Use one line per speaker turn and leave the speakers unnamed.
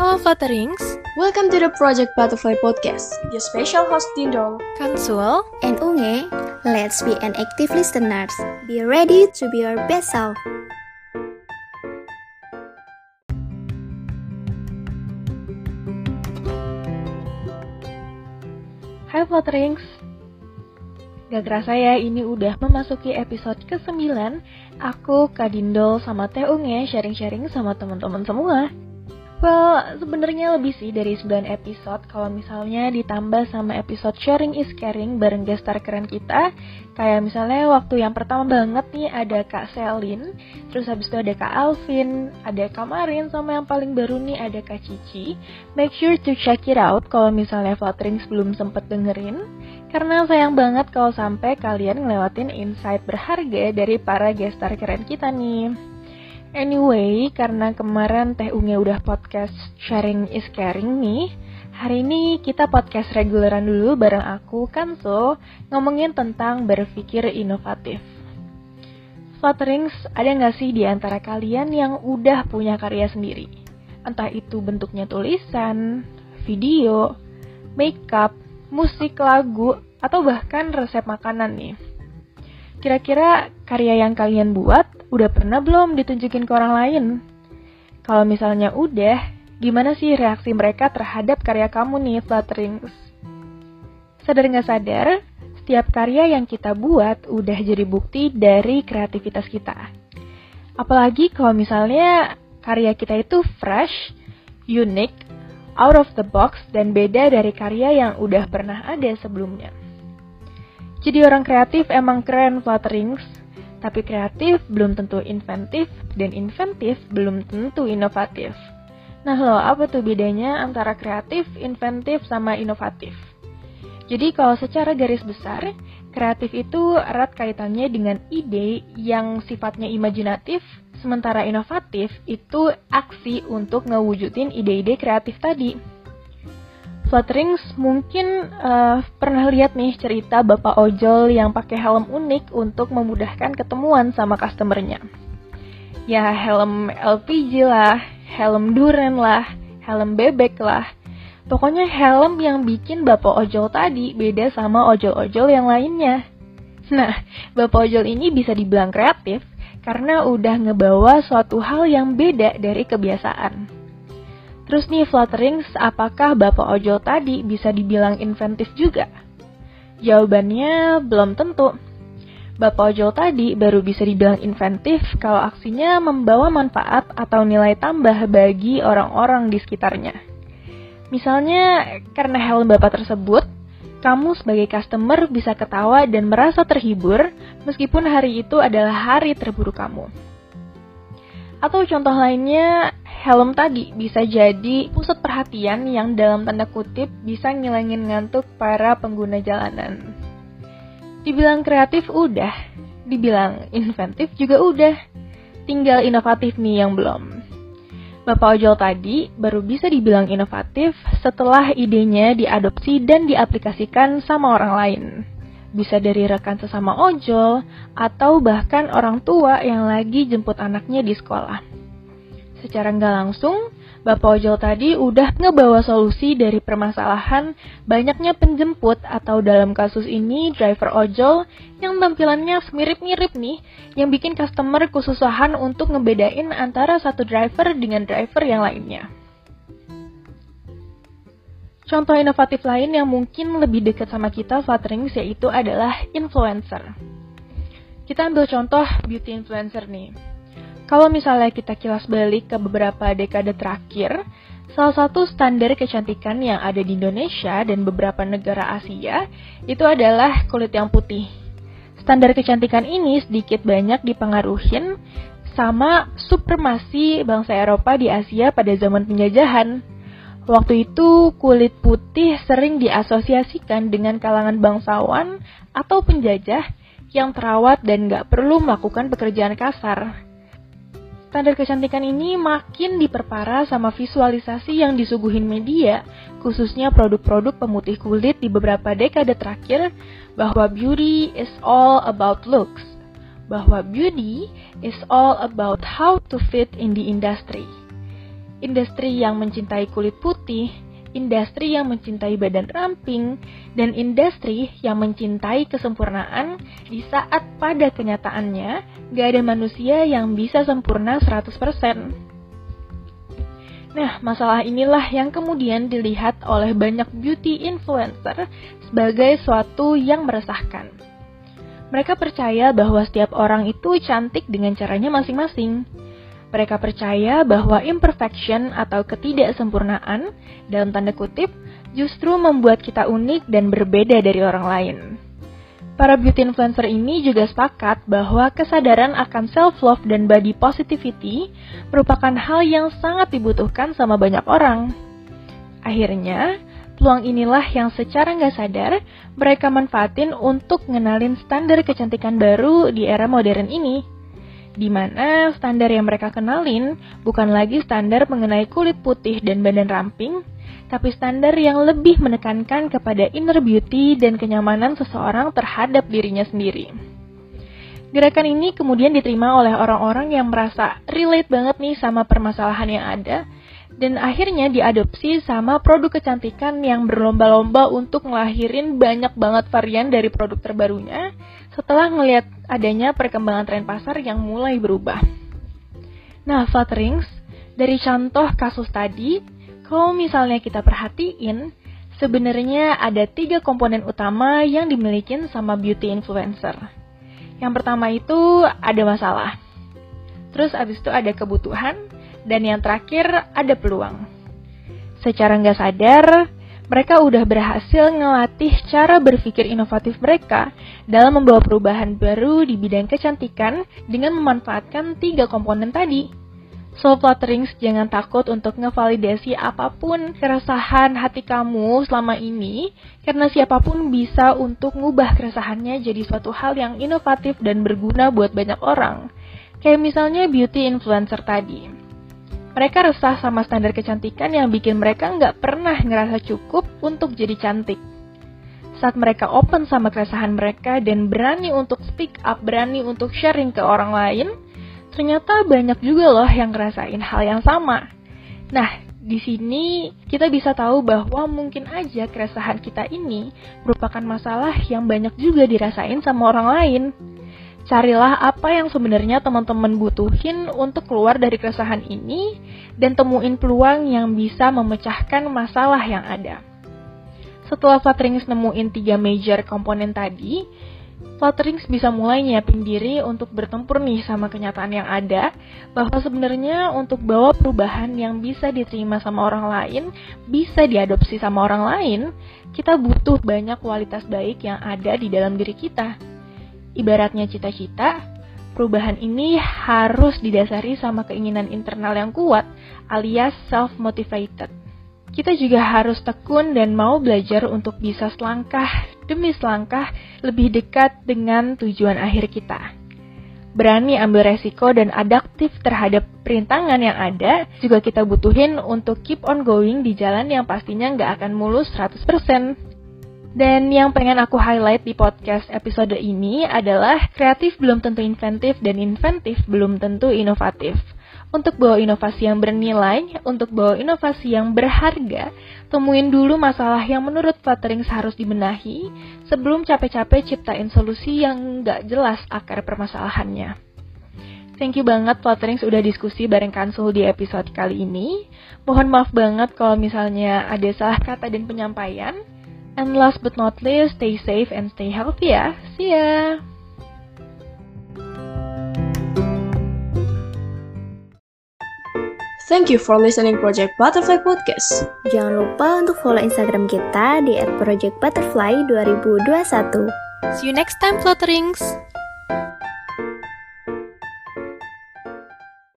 Halo Flutterings,
Welcome to the Project Butterfly Podcast your special host Dindol.
Kansul,
and Unge, let's be an active listeners. Be ready to be your best self.
Hai Flutterings Gak kerasa ya, ini udah memasuki episode ke-9 Aku, Kak Dindol, sama Teh Unge sharing-sharing sama teman-teman semua Well, sebenarnya lebih sih dari 9 episode kalau misalnya ditambah sama episode Sharing is Caring bareng gestar keren kita. Kayak misalnya waktu yang pertama banget nih ada Kak Selin, terus habis itu ada Kak Alvin, ada Kak Marin, sama yang paling baru nih ada Kak Cici. Make sure to check it out kalau misalnya Flutterings belum sempet dengerin. Karena sayang banget kalau sampai kalian ngelewatin insight berharga dari para gestar keren kita nih. Anyway, karena kemarin Teh Unge udah podcast Sharing is Caring nih, hari ini kita podcast reguleran dulu bareng aku, Kanso, ngomongin tentang berpikir inovatif. Flutterings, ada nggak sih di antara kalian yang udah punya karya sendiri? Entah itu bentuknya tulisan, video, makeup, musik, lagu, atau bahkan resep makanan nih. Kira-kira karya yang kalian buat udah pernah belum ditunjukin ke orang lain? Kalau misalnya udah, gimana sih reaksi mereka terhadap karya kamu nih, Flutterings? Sadar nggak sadar, setiap karya yang kita buat udah jadi bukti dari kreativitas kita. Apalagi kalau misalnya karya kita itu fresh, unik, out of the box, dan beda dari karya yang udah pernah ada sebelumnya. Jadi orang kreatif emang keren Flutterings, tapi kreatif belum tentu inventif dan inventif belum tentu inovatif. Nah lo, apa tuh bedanya antara kreatif, inventif, sama inovatif? Jadi kalau secara garis besar, kreatif itu erat kaitannya dengan ide yang sifatnya imajinatif, sementara inovatif itu aksi untuk ngewujudin ide-ide kreatif tadi. Flutterings mungkin uh, pernah lihat nih cerita bapak ojol yang pakai helm unik untuk memudahkan ketemuan sama customernya. Ya helm LPG lah, helm duren lah, helm bebek lah. Pokoknya helm yang bikin bapak ojol tadi beda sama ojol-ojol yang lainnya. Nah, bapak ojol ini bisa dibilang kreatif karena udah ngebawa suatu hal yang beda dari kebiasaan. Terus nih Flutterings, apakah Bapak Ojol tadi bisa dibilang inventif juga? Jawabannya belum tentu. Bapak Ojol tadi baru bisa dibilang inventif kalau aksinya membawa manfaat atau nilai tambah bagi orang-orang di sekitarnya. Misalnya, karena helm Bapak tersebut, kamu sebagai customer bisa ketawa dan merasa terhibur meskipun hari itu adalah hari terburuk kamu. Atau contoh lainnya, helm tadi bisa jadi pusat perhatian yang dalam tanda kutip bisa ngilangin ngantuk para pengguna jalanan. Dibilang kreatif udah, dibilang inventif juga udah. Tinggal inovatif nih yang belum. Bapak ojol tadi baru bisa dibilang inovatif setelah idenya diadopsi dan diaplikasikan sama orang lain. Bisa dari rekan sesama ojol atau bahkan orang tua yang lagi jemput anaknya di sekolah. Secara nggak langsung, Bapak ojol tadi udah ngebawa solusi dari permasalahan banyaknya penjemput atau dalam kasus ini driver ojol yang tampilannya mirip-mirip nih, yang bikin customer kesusahan untuk ngebedain antara satu driver dengan driver yang lainnya. Contoh inovatif lain yang mungkin lebih dekat sama kita Flutterings yaitu adalah influencer. Kita ambil contoh beauty influencer nih. Kalau misalnya kita kilas balik ke beberapa dekade terakhir, salah satu standar kecantikan yang ada di Indonesia dan beberapa negara Asia itu adalah kulit yang putih. Standar kecantikan ini sedikit banyak dipengaruhin sama supremasi bangsa Eropa di Asia pada zaman penjajahan. Waktu itu kulit putih sering diasosiasikan dengan kalangan bangsawan atau penjajah yang terawat dan gak perlu melakukan pekerjaan kasar. Standar kecantikan ini makin diperparah sama visualisasi yang disuguhin media, khususnya produk-produk pemutih kulit di beberapa dekade terakhir, bahwa beauty is all about looks, bahwa beauty is all about how to fit in the industry. industri yang mencintai kulit putih, industri yang mencintai badan ramping, dan industri yang mencintai kesempurnaan di saat pada kenyataannya gak ada manusia yang bisa sempurna 100%. Nah, masalah inilah yang kemudian dilihat oleh banyak beauty influencer sebagai suatu yang meresahkan. Mereka percaya bahwa setiap orang itu cantik dengan caranya masing-masing. Mereka percaya bahwa imperfection atau ketidaksempurnaan, dalam tanda kutip, justru membuat kita unik dan berbeda dari orang lain. Para beauty influencer ini juga sepakat bahwa kesadaran akan self-love dan body positivity merupakan hal yang sangat dibutuhkan sama banyak orang. Akhirnya, peluang inilah yang secara nggak sadar mereka manfaatin untuk ngenalin standar kecantikan baru di era modern ini. Di mana standar yang mereka kenalin bukan lagi standar mengenai kulit putih dan badan ramping, tapi standar yang lebih menekankan kepada inner beauty dan kenyamanan seseorang terhadap dirinya sendiri. Gerakan ini kemudian diterima oleh orang-orang yang merasa relate banget nih sama permasalahan yang ada, dan akhirnya diadopsi sama produk kecantikan yang berlomba-lomba untuk ngelahirin banyak banget varian dari produk terbarunya setelah ngelihat adanya perkembangan tren pasar yang mulai berubah. Nah, Flutterings, dari contoh kasus tadi, kalau misalnya kita perhatiin, sebenarnya ada tiga komponen utama yang dimiliki sama beauty influencer. Yang pertama itu ada masalah. Terus abis itu ada kebutuhan, dan yang terakhir ada peluang. Secara nggak sadar, mereka udah berhasil ngelatih cara berpikir inovatif mereka dalam membawa perubahan baru di bidang kecantikan dengan memanfaatkan tiga komponen tadi. So Flutterings jangan takut untuk ngevalidasi apa pun keresahan hati kamu selama ini karena siapa pun bisa untuk ngubah keresahannya jadi suatu hal yang inovatif dan berguna buat banyak orang. Kayak misalnya beauty influencer tadi. Mereka resah sama standar kecantikan yang bikin mereka nggak pernah ngerasa cukup untuk jadi cantik. Saat mereka open sama keresahan mereka dan berani untuk speak up, berani untuk sharing ke orang lain, ternyata banyak juga loh yang ngerasain hal yang sama. Nah, di sini kita bisa tahu bahwa mungkin aja keresahan kita ini merupakan masalah yang banyak juga dirasain sama orang lain. Carilah apa yang sebenarnya teman-teman butuhin untuk keluar dari keresahan ini dan temuin peluang yang bisa memecahkan masalah yang ada. Setelah Flutterings nemuin tiga major komponen tadi, Flutterings bisa mulai nyiapin diri untuk bertempur nih sama kenyataan yang ada, bahwa sebenarnya untuk bawa perubahan yang bisa diterima sama orang lain, bisa diadopsi sama orang lain, kita butuh banyak kualitas baik yang ada di dalam diri kita. Ibaratnya cita-cita, perubahan ini harus didasari sama keinginan internal yang kuat, alias self-motivated kita juga harus tekun dan mau belajar untuk bisa selangkah demi selangkah lebih dekat dengan tujuan akhir kita. Berani ambil resiko dan adaptif terhadap perintangan yang ada juga kita butuhin untuk keep on going di jalan yang pastinya nggak akan mulus 100%. Dan yang pengen aku highlight di podcast episode ini adalah kreatif belum tentu inventif dan inventif belum tentu inovatif. Untuk bawa inovasi yang bernilai, untuk bawa inovasi yang berharga, temuin dulu masalah yang menurut Flutterings harus dibenahi sebelum capek-capek ciptain solusi yang nggak jelas akar permasalahannya. Thank you banget Flutterings udah diskusi bareng Kansul di episode kali ini. Mohon maaf banget kalau misalnya ada salah kata dan penyampaian. And last but not least, stay safe and stay healthy ya. See ya!
Thank you for listening Project Butterfly Podcast.
Jangan lupa untuk follow Instagram kita di @projectbutterfly2021.
See you next time, Flutterings!